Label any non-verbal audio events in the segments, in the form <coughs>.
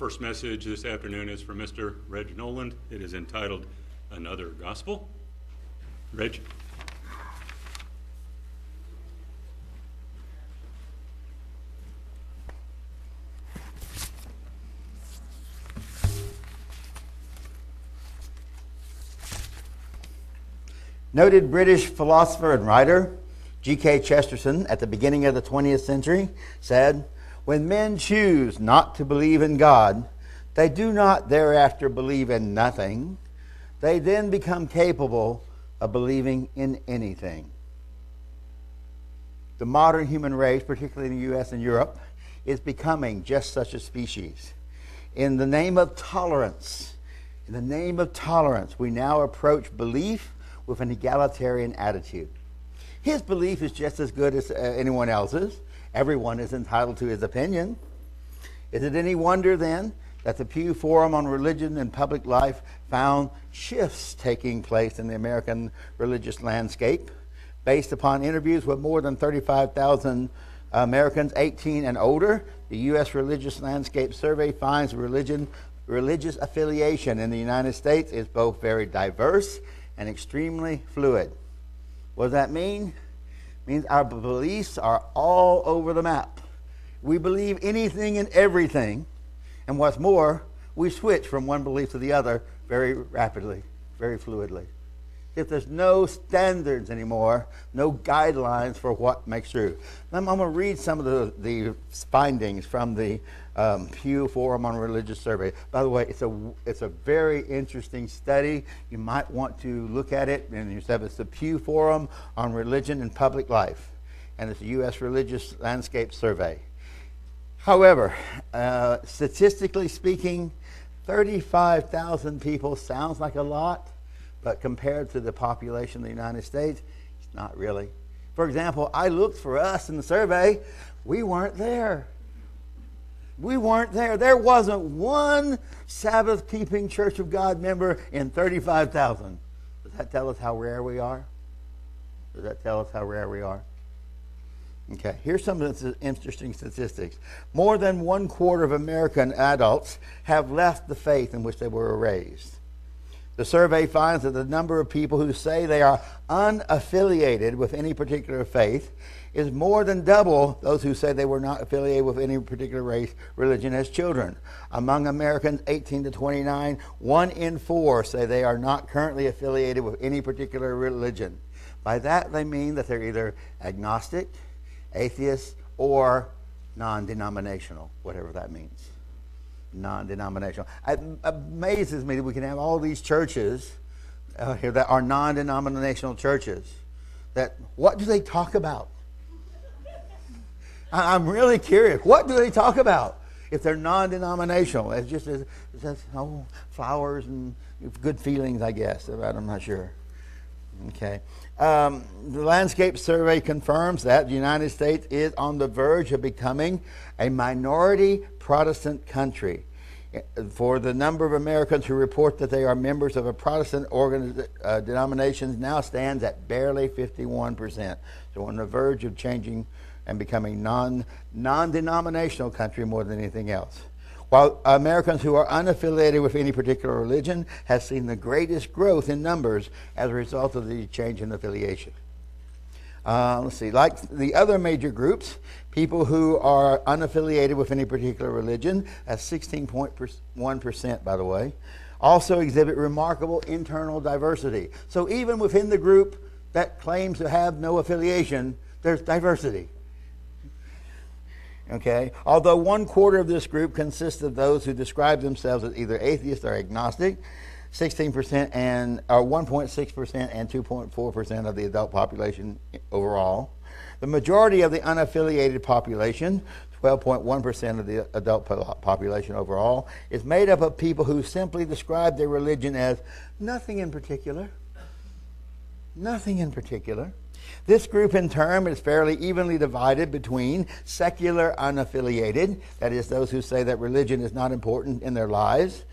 first message this afternoon is from Mr. Reg Noland. It is entitled Another Gospel. Reg? Noted British philosopher and writer G.K. Chesterton at the beginning of the 20th century said, When men choose not to believe in God, they do not thereafter believe in nothing. They then become capable of believing in anything. The modern human race, particularly in the U.S. and Europe, is becoming just such a species. In the name of tolerance, in the name of tolerance, we now approach belief with an egalitarian attitude. His belief is just as good as uh, anyone else's. Everyone is entitled to his opinion. Is it any wonder then that the Pew Forum on Religion and Public Life found shifts taking place in the American religious landscape based upon interviews with more than 35,000 Americans 18 and older? The U.S. Religious Landscape Survey finds religion, religious affiliation in the United States is both very diverse and extremely fluid. What does that mean? Means our beliefs are all over the map. We believe anything and everything, and what's more, we switch from one belief to the other very rapidly, very fluidly. If there's no standards anymore, no guidelines for what makes true. I'm, I'm going to read some of the, the findings from the um, Pew Forum on Religious Survey. By the way, it's a, it's a very interesting study. You might want to look at it. And you said it's the Pew Forum on Religion and Public Life, and it's a U.S. Religious Landscape Survey. However, uh, statistically speaking, 35,000 people sounds like a lot, but compared to the population of the United States, it's not really. For example, I looked for us in the survey. We weren't there. We weren't there. There wasn't one Sabbath keeping Church of God member in 35,000. Does that tell us how rare we are? Does that tell us how rare we are? Okay, here's some of the interesting statistics. More than one quarter of American adults have left the faith in which they were raised. The survey finds that the number of people who say they are unaffiliated with any particular faith is more than double those who say they were not affiliated with any particular race, religion as children. Among Americans 18 to 29, one in four say they are not currently affiliated with any particular religion. By that, they mean that they're either agnostic, atheist, or non denominational, whatever that means. Non denominational. It amazes me that we can have all these churches uh, here that are non denominational churches. That what do they talk about? I'm really curious. What do they talk about if they're non-denominational? It's just it's just, oh, flowers and good feelings, I guess. I'm not sure. Okay. Um, the landscape survey confirms that the United States is on the verge of becoming a minority Protestant country. For the number of Americans who report that they are members of a Protestant organiz- uh, denomination now stands at barely 51%. So on the verge of changing and becoming non non denominational country more than anything else. While Americans who are unaffiliated with any particular religion have seen the greatest growth in numbers as a result of the change in affiliation. Uh, let's see, like the other major groups, people who are unaffiliated with any particular religion, at 16.1%, by the way, also exhibit remarkable internal diversity. So even within the group that claims to have no affiliation, there's diversity. Okay? Although one quarter of this group consists of those who describe themselves as either atheist or agnostic, 16% and or 1.6% and 2.4% of the adult population overall. The majority of the unaffiliated population, 12.1% of the adult population overall, is made up of people who simply describe their religion as nothing in particular. Nothing in particular. This group, in turn, is fairly evenly divided between secular unaffiliated, that is, those who say that religion is not important in their lives,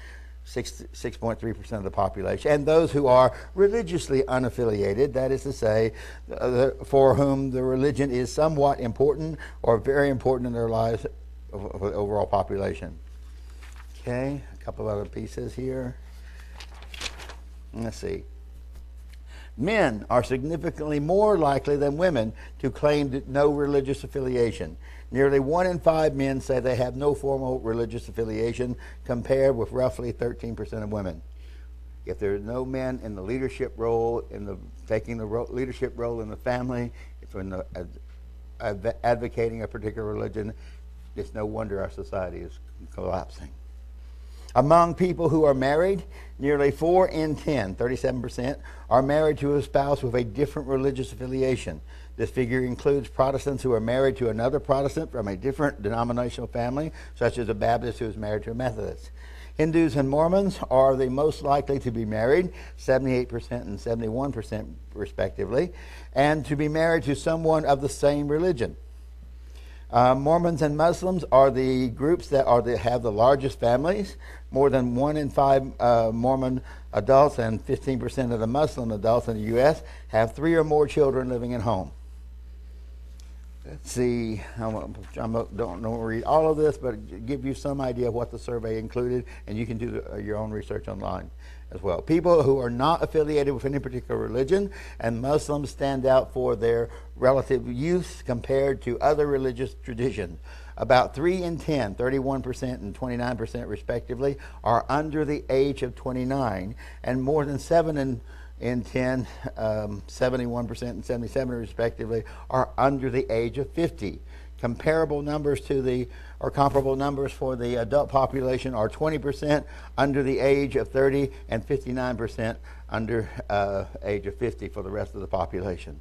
6.3% of the population, and those who are religiously unaffiliated, that is to say, uh, for whom the religion is somewhat important or very important in their lives of the overall population. Okay, a couple of other pieces here. Let's see. Men are significantly more likely than women to claim no religious affiliation. Nearly one in five men say they have no formal religious affiliation, compared with roughly 13% of women. If there are no men in the leadership role, in the taking the ro- leadership role in the family, if in the ad- advocating a particular religion, it's no wonder our society is collapsing. Among people who are married, nearly 4 in 10, 37%, are married to a spouse with a different religious affiliation. This figure includes Protestants who are married to another Protestant from a different denominational family, such as a Baptist who is married to a Methodist. Hindus and Mormons are the most likely to be married, 78% and 71% respectively, and to be married to someone of the same religion. Uh, Mormons and Muslims are the groups that are the, have the largest families. More than one in five uh, Mormon adults and 15% of the Muslim adults in the U.S. have three or more children living at home. Let's see, I don't know read all of this, but give you some idea of what the survey included, and you can do the, uh, your own research online as well. People who are not affiliated with any particular religion, and Muslims stand out for their relative youth compared to other religious traditions. About 3 in 10, 31% and 29% respectively, are under the age of 29, and more than 7 in in 10, um, 71% and 77 respectively, are under the age of 50. Comparable numbers to the, or comparable numbers for the adult population are 20% under the age of 30 and 59% under uh, age of 50 for the rest of the population.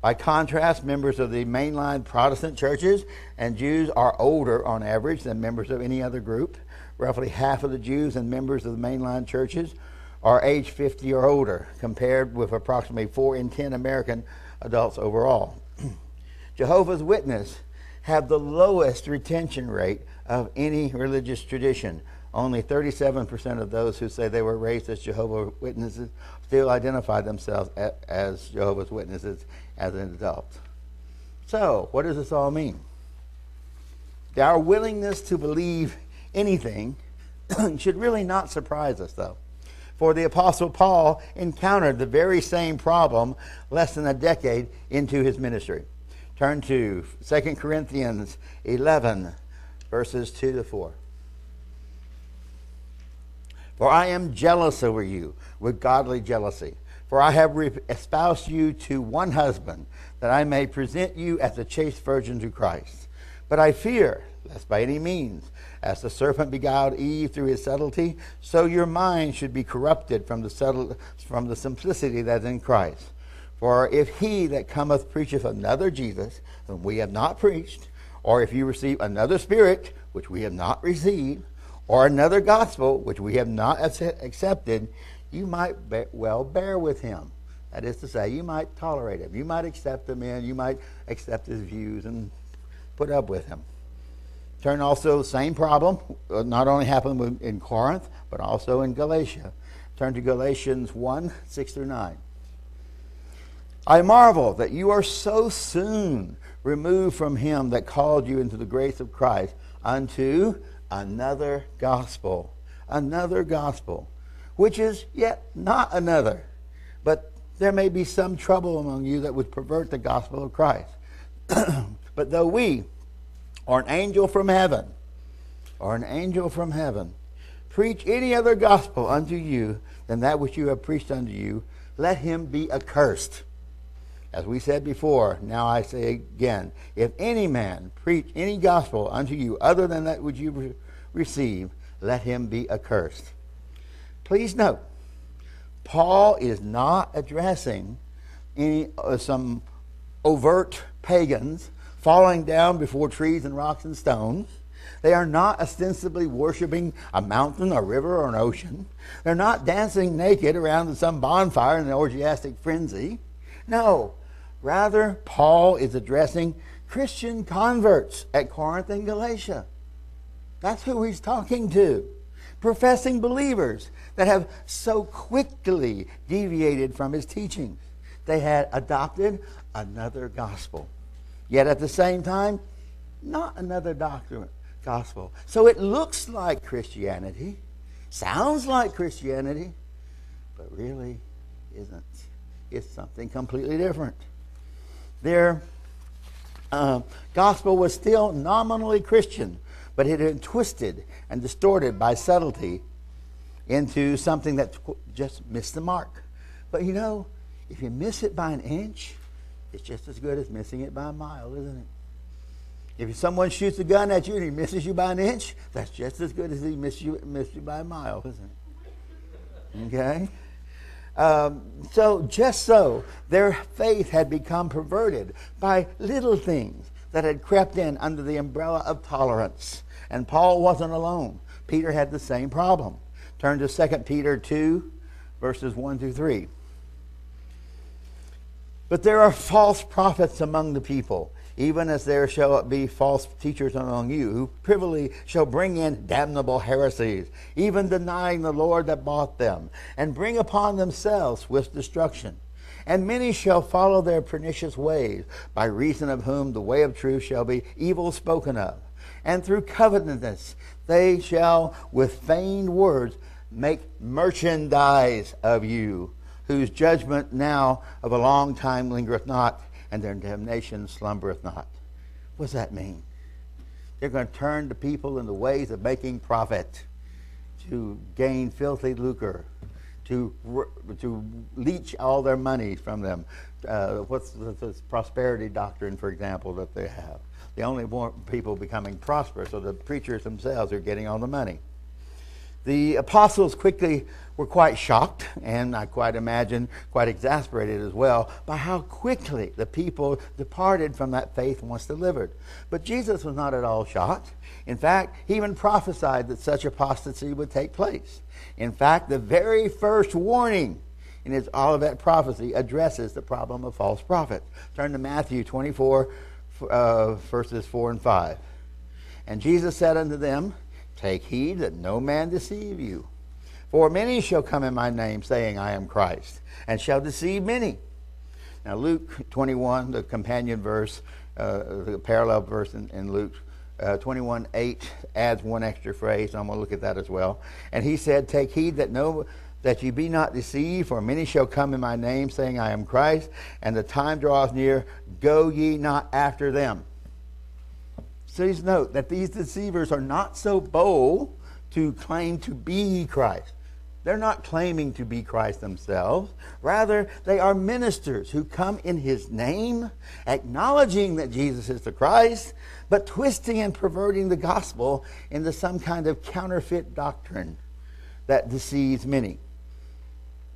By contrast, members of the mainline Protestant churches and Jews are older on average than members of any other group. Roughly half of the Jews and members of the mainline churches are age 50 or older, compared with approximately 4 in 10 American adults overall. <clears throat> Jehovah's Witnesses have the lowest retention rate of any religious tradition. Only 37% of those who say they were raised as Jehovah's Witnesses still identify themselves as Jehovah's Witnesses as an adult. So, what does this all mean? Our willingness to believe anything <coughs> should really not surprise us, though for the Apostle Paul encountered the very same problem less than a decade into his ministry. Turn to 2 Corinthians 11, verses 2 to 4. For I am jealous over you with godly jealousy. For I have espoused you to one husband, that I may present you as a chaste virgin to Christ. But I fear, lest by any means, as the serpent beguiled Eve through his subtlety, so your mind should be corrupted from the, subtle, from the simplicity that is in Christ. For if he that cometh preacheth another Jesus, whom we have not preached, or if you receive another spirit, which we have not received, or another gospel, which we have not accepted, you might well bear with him. That is to say, you might tolerate him. You might accept him in. You might accept his views and put up with him. Turn also, same problem, uh, not only happened in Corinth, but also in Galatia. Turn to Galatians 1 6 through 9. I marvel that you are so soon removed from him that called you into the grace of Christ unto another gospel. Another gospel, which is yet not another. But there may be some trouble among you that would pervert the gospel of Christ. <clears throat> but though we, or an angel from heaven, or an angel from heaven, preach any other gospel unto you than that which you have preached unto you, let him be accursed. As we said before, now I say again, if any man preach any gospel unto you other than that which you re- receive, let him be accursed. Please note, Paul is not addressing any uh, some overt pagans falling down before trees and rocks and stones. They are not ostensibly worshiping a mountain, a river, or an ocean. They're not dancing naked around some bonfire in an orgiastic frenzy. No, rather, Paul is addressing Christian converts at Corinth and Galatia. That's who he's talking to. Professing believers that have so quickly deviated from his teachings. They had adopted another gospel. Yet at the same time, not another doctrine, gospel. So it looks like Christianity, sounds like Christianity, but really isn't. It's something completely different. Their uh, gospel was still nominally Christian, but it had been twisted and distorted by subtlety into something that just missed the mark. But you know, if you miss it by an inch, it's just as good as missing it by a mile, isn't it? If someone shoots a gun at you and he misses you by an inch, that's just as good as he missed you, missed you by a mile, isn't it? Okay? Um, so, just so, their faith had become perverted by little things that had crept in under the umbrella of tolerance. And Paul wasn't alone. Peter had the same problem. Turn to 2 Peter 2, verses 1 through 3. But there are false prophets among the people, even as there shall be false teachers among you, who privily shall bring in damnable heresies, even denying the Lord that bought them, and bring upon themselves with destruction. And many shall follow their pernicious ways, by reason of whom the way of truth shall be evil spoken of. And through covetousness they shall, with feigned words, make merchandise of you whose judgment now of a long time lingereth not, and their damnation slumbereth not. What does that mean? They're going to turn the people in the ways of making profit to gain filthy lucre, to, to leech all their money from them. Uh, what's this prosperity doctrine, for example, that they have? The only people becoming prosperous are the preachers themselves are getting all the money. The apostles quickly were quite shocked, and I quite imagine quite exasperated as well, by how quickly the people departed from that faith once delivered. But Jesus was not at all shocked. In fact, he even prophesied that such apostasy would take place. In fact, the very first warning in his Olivet prophecy addresses the problem of false prophets. Turn to Matthew 24, uh, verses 4 and 5. And Jesus said unto them, Take heed that no man deceive you. For many shall come in my name, saying, I am Christ, and shall deceive many. Now, Luke 21, the companion verse, uh, the parallel verse in, in Luke uh, 21 8 adds one extra phrase. I'm going to look at that as well. And he said, Take heed that no that ye be not deceived, for many shall come in my name, saying, I am Christ, and the time draws near. Go ye not after them. Please note that these deceivers are not so bold to claim to be Christ. They're not claiming to be Christ themselves. Rather, they are ministers who come in his name, acknowledging that Jesus is the Christ, but twisting and perverting the gospel into some kind of counterfeit doctrine that deceives many.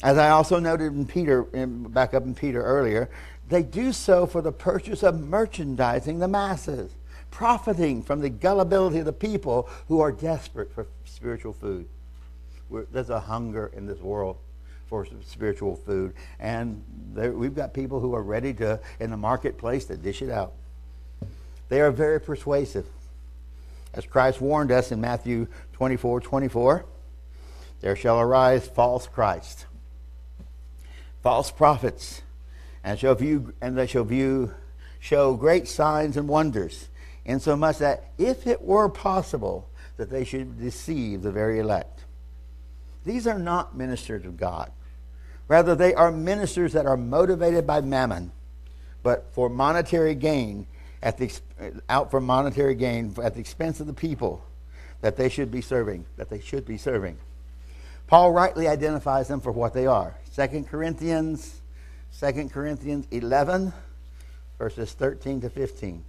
As I also noted in Peter, back up in Peter earlier, they do so for the purpose of merchandising the masses profiting from the gullibility of the people who are desperate for spiritual food. We're, there's a hunger in this world for spiritual food, and there, we've got people who are ready to, in the marketplace, to dish it out. They are very persuasive. As Christ warned us in Matthew 24 24, there shall arise false Christ, false prophets, and shall view and they shall view show great signs and wonders insomuch that if it were possible that they should deceive the very elect. These are not ministers of God. Rather, they are ministers that are motivated by mammon, but for monetary gain, at the, out for monetary gain at the expense of the people that they should be serving, that they should be serving. Paul rightly identifies them for what they are. 2 Corinthians, 2 Corinthians 11, verses 13 to 15.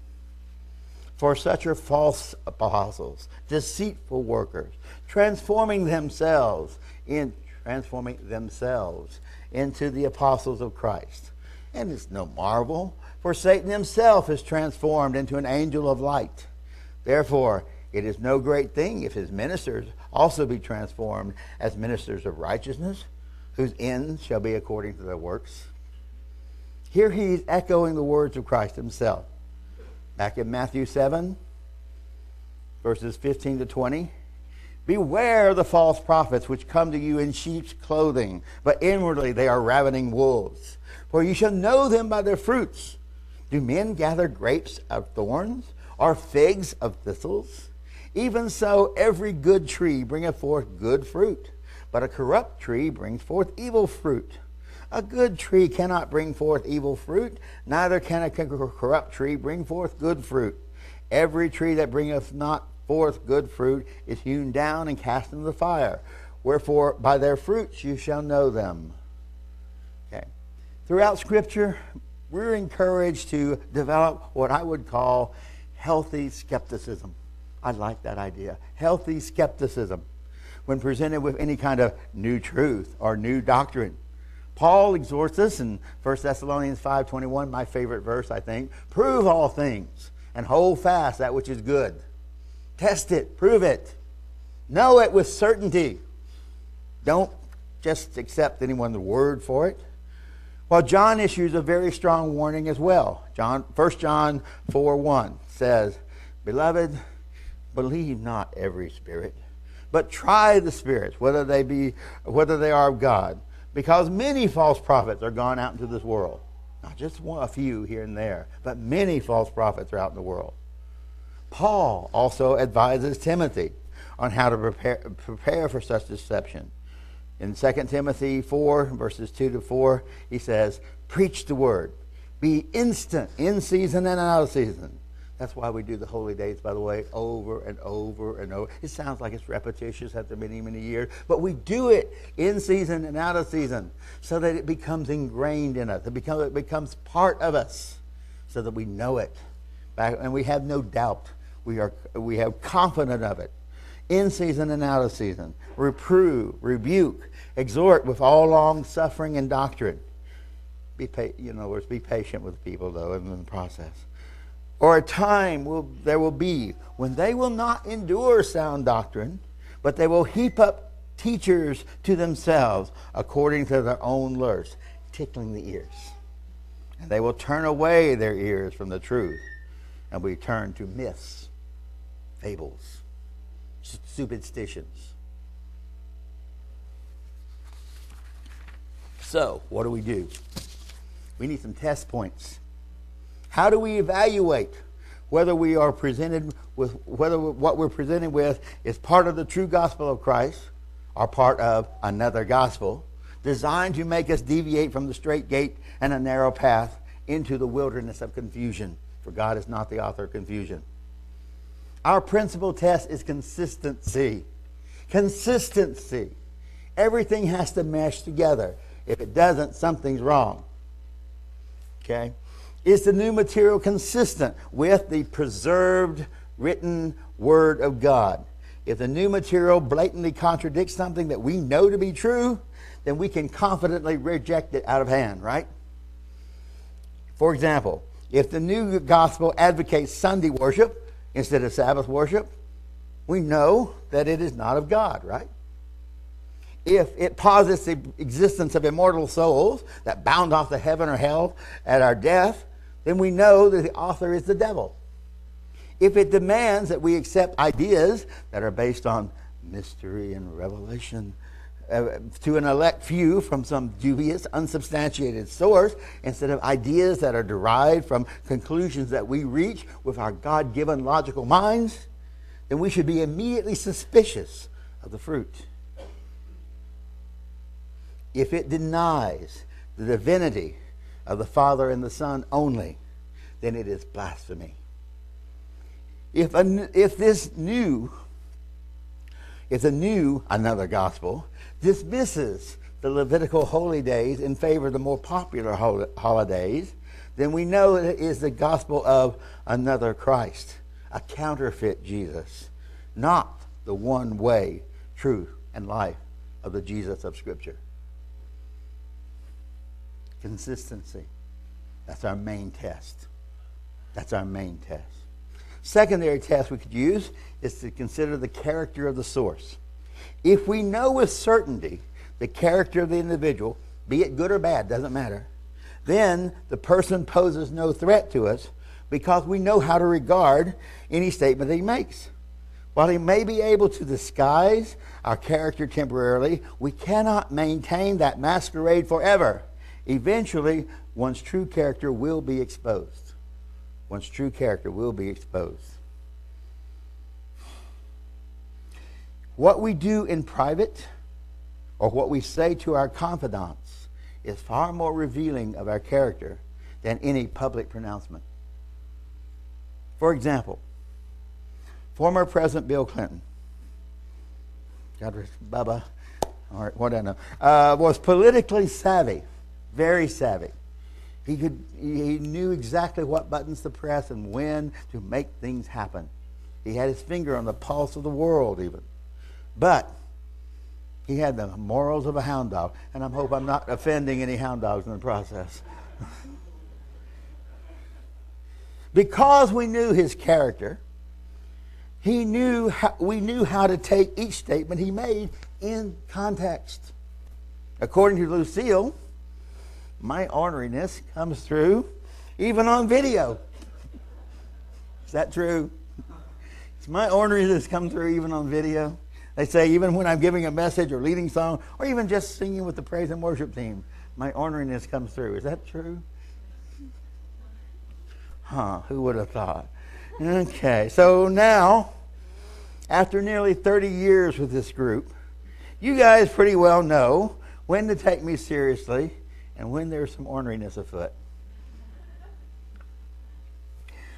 For such are false apostles, deceitful workers, transforming themselves in transforming themselves into the apostles of Christ. And it's no marvel, for Satan himself is transformed into an angel of light. Therefore, it is no great thing if his ministers also be transformed as ministers of righteousness, whose end shall be according to their works. Here he is echoing the words of Christ himself. Back in Matthew 7, verses 15 to 20. Beware the false prophets which come to you in sheep's clothing, but inwardly they are ravening wolves. For you shall know them by their fruits. Do men gather grapes of thorns or figs of thistles? Even so, every good tree bringeth forth good fruit, but a corrupt tree brings forth evil fruit. A good tree cannot bring forth evil fruit, neither can a corrupt tree bring forth good fruit. Every tree that bringeth not forth good fruit is hewn down and cast into the fire. Wherefore, by their fruits you shall know them. Okay. Throughout Scripture, we're encouraged to develop what I would call healthy skepticism. I like that idea. Healthy skepticism when presented with any kind of new truth or new doctrine. Paul exhorts us in 1 Thessalonians 5:21, my favorite verse, I think, prove all things and hold fast that which is good. Test it, prove it. Know it with certainty. Don't just accept anyone's word for it. Well, John issues a very strong warning as well. John 1 John 4 1 says, Beloved, believe not every spirit, but try the spirits, whether they be whether they are of God because many false prophets are gone out into this world. Not just one, a few here and there, but many false prophets are out in the world. Paul also advises Timothy on how to prepare, prepare for such deception. In 2 Timothy 4, verses 2 to 4, he says, Preach the word. Be instant, in season and out of season. That's why we do the holy days, by the way, over and over and over. It sounds like it's repetitious after many, many years, but we do it in season and out of season so that it becomes ingrained in us. It becomes, it becomes part of us so that we know it. And we have no doubt. We, are, we have confidence of it. In season and out of season. Reprove, rebuke, exhort with all long suffering and doctrine. Be, pa- you know, be patient with people, though, in the process or a time will, there will be when they will not endure sound doctrine, but they will heap up teachers to themselves according to their own lusts, tickling the ears. And they will turn away their ears from the truth and we turn to myths, fables, superstitions. So, what do we do? We need some test points. How do we evaluate whether we are presented with whether what we're presented with is part of the true gospel of Christ or part of another gospel designed to make us deviate from the straight gate and a narrow path into the wilderness of confusion? For God is not the author of confusion. Our principal test is consistency. Consistency. Everything has to mesh together. If it doesn't, something's wrong. Okay? Is the new material consistent with the preserved written Word of God? If the new material blatantly contradicts something that we know to be true, then we can confidently reject it out of hand, right? For example, if the new gospel advocates Sunday worship instead of Sabbath worship, we know that it is not of God, right? If it posits the existence of immortal souls that bound off to heaven or hell at our death, then we know that the author is the devil. If it demands that we accept ideas that are based on mystery and revelation uh, to an elect few from some dubious, unsubstantiated source, instead of ideas that are derived from conclusions that we reach with our God given logical minds, then we should be immediately suspicious of the fruit. If it denies the divinity of the Father and the Son only, then it is blasphemy. If, a, if this new, if the new, another gospel, dismisses the Levitical holy days in favor of the more popular holidays, then we know it is the gospel of another Christ, a counterfeit Jesus, not the one way, truth, and life of the Jesus of Scripture consistency. That's our main test. That's our main test. Secondary test we could use is to consider the character of the source. If we know with certainty the character of the individual, be it good or bad, doesn't matter, then the person poses no threat to us because we know how to regard any statement that he makes. While he may be able to disguise our character temporarily, we cannot maintain that masquerade forever. Eventually, one's true character will be exposed. One's true character will be exposed. What we do in private or what we say to our confidants is far more revealing of our character than any public pronouncement. For example, former President Bill Clinton, God rest Bubba, or what I know, uh, was politically savvy, very savvy. He, could, he knew exactly what buttons to press and when to make things happen. He had his finger on the pulse of the world, even. But he had the morals of a hound dog, and I hope I'm not offending any hound dogs in the process. <laughs> because we knew his character, he knew how, we knew how to take each statement he made in context. According to Lucille, my orneriness comes through even on video. Is that true? Does my orneriness come through even on video? They say even when I'm giving a message or leading song or even just singing with the praise and worship team, my orneriness comes through. Is that true? Huh, who would have thought? Okay, so now, after nearly 30 years with this group, you guys pretty well know when to take me seriously and when there's some orneriness afoot.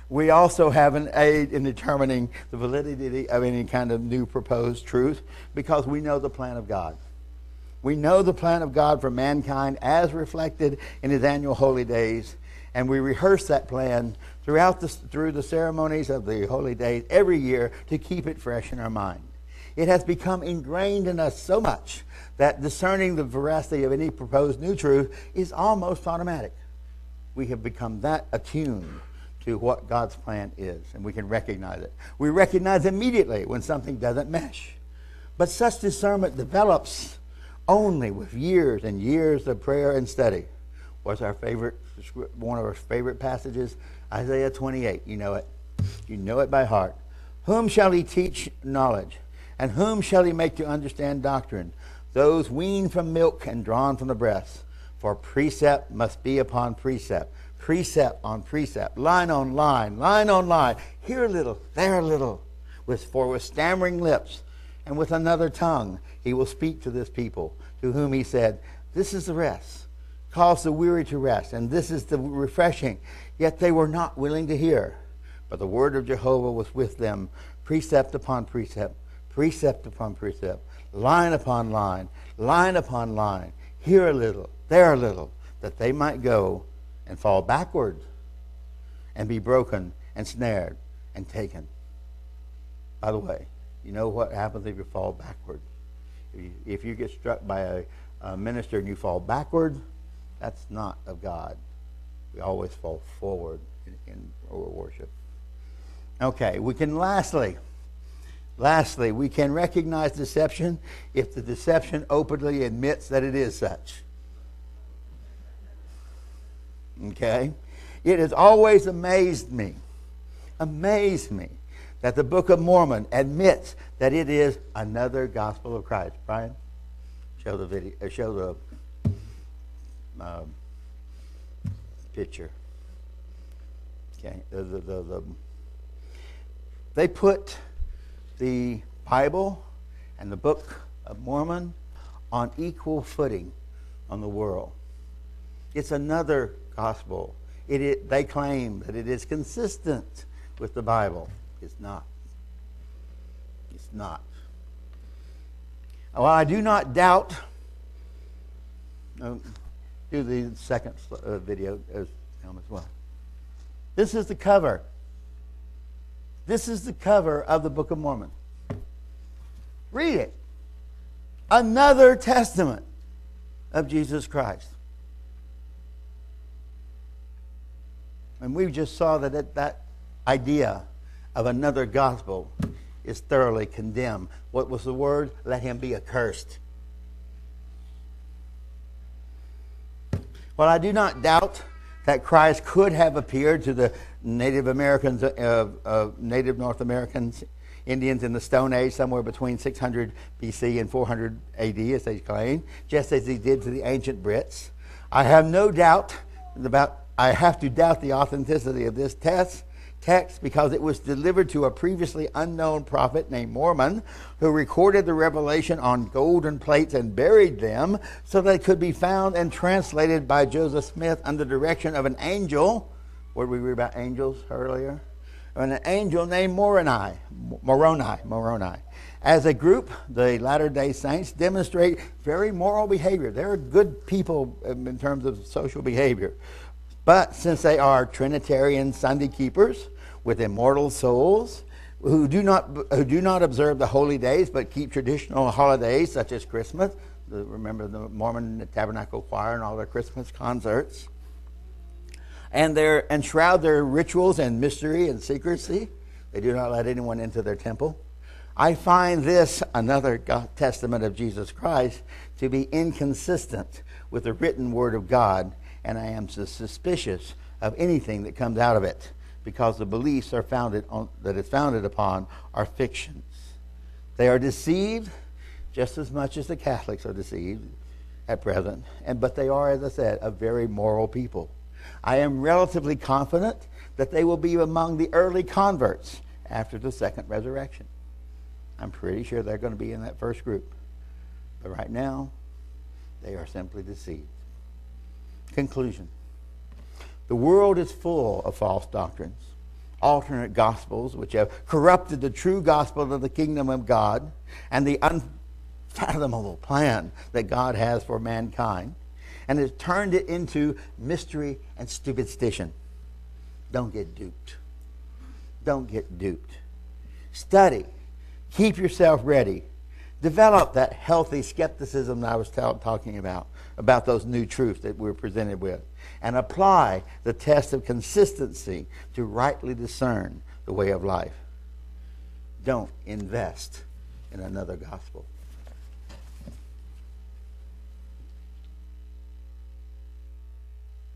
We also have an aid in determining the validity of any kind of new proposed truth because we know the plan of God. We know the plan of God for mankind as reflected in his annual holy days, and we rehearse that plan throughout the, through the ceremonies of the holy days every year to keep it fresh in our mind. It has become ingrained in us so much that discerning the veracity of any proposed new truth is almost automatic. We have become that attuned to what God's plan is, and we can recognize it. We recognize immediately when something doesn't mesh. But such discernment develops only with years and years of prayer and study. What's our favorite, one of our favorite passages? Isaiah 28. You know it. You know it by heart. Whom shall he teach knowledge? And whom shall he make to understand doctrine? Those weaned from milk and drawn from the breast. For precept must be upon precept precept on precept, line on line, line on line, here a little, there a little, with, for with stammering lips and with another tongue he will speak to this people, to whom he said, This is the rest, calls the weary to rest, and this is the refreshing. Yet they were not willing to hear. But the word of Jehovah was with them, precept upon precept, precept upon precept, line upon line, line upon line, here a little, there a little, that they might go and fall backward and be broken and snared and taken. By the way, you know what happens if you fall backward? If you, if you get struck by a, a minister and you fall backward, that's not of God. We always fall forward in, in worship. Okay, we can lastly, lastly, we can recognize deception if the deception openly admits that it is such. Okay? It has always amazed me, amazed me, that the Book of Mormon admits that it is another gospel of Christ. Brian, show the video, uh, show the um, picture. Okay, the, the, the, the, they put the Bible and the Book of Mormon on equal footing on the world. It's another gospel. It, it, they claim that it is consistent with the Bible. It's not. It's not. Well, I do not doubt. Um, do the second uh, video as, as well. This is the cover. This is the cover of the Book of Mormon. Read it. Another testament of Jesus Christ. And we just saw that it, that idea of another gospel is thoroughly condemned. What was the word? Let him be accursed. Well, I do not doubt that Christ could have appeared to the Native Americans, uh, uh, Native North Americans, Indians in the Stone Age, somewhere between 600 BC and 400 AD, as they claim, just as he did to the ancient Brits. I have no doubt about I have to doubt the authenticity of this test, text because it was delivered to a previously unknown prophet named Mormon who recorded the revelation on golden plates and buried them so they could be found and translated by Joseph Smith under direction of an angel. What did we read about angels earlier? An angel named Moroni. Moroni. Moroni. As a group, the Latter day Saints demonstrate very moral behavior. They're good people in terms of social behavior. But since they are Trinitarian Sunday keepers with immortal souls who do not, who do not observe the holy days but keep traditional holidays such as Christmas, remember the Mormon Tabernacle Choir and all their Christmas concerts, and they enshroud their rituals in mystery and secrecy. They do not let anyone into their temple. I find this, another testament of Jesus Christ, to be inconsistent with the written word of God, and I am suspicious of anything that comes out of it because the beliefs are founded on, that it's founded upon are fictions. They are deceived just as much as the Catholics are deceived at present, and, but they are, as I said, a very moral people. I am relatively confident that they will be among the early converts after the second resurrection. I'm pretty sure they're going to be in that first group. But right now, they are simply deceived. Conclusion The world is full of false doctrines, alternate gospels, which have corrupted the true gospel of the kingdom of God and the unfathomable plan that God has for mankind, and has turned it into mystery and superstition. Don't get duped. Don't get duped. Study Keep yourself ready. Develop that healthy skepticism that I was t- talking about, about those new truths that we're presented with. And apply the test of consistency to rightly discern the way of life. Don't invest in another gospel.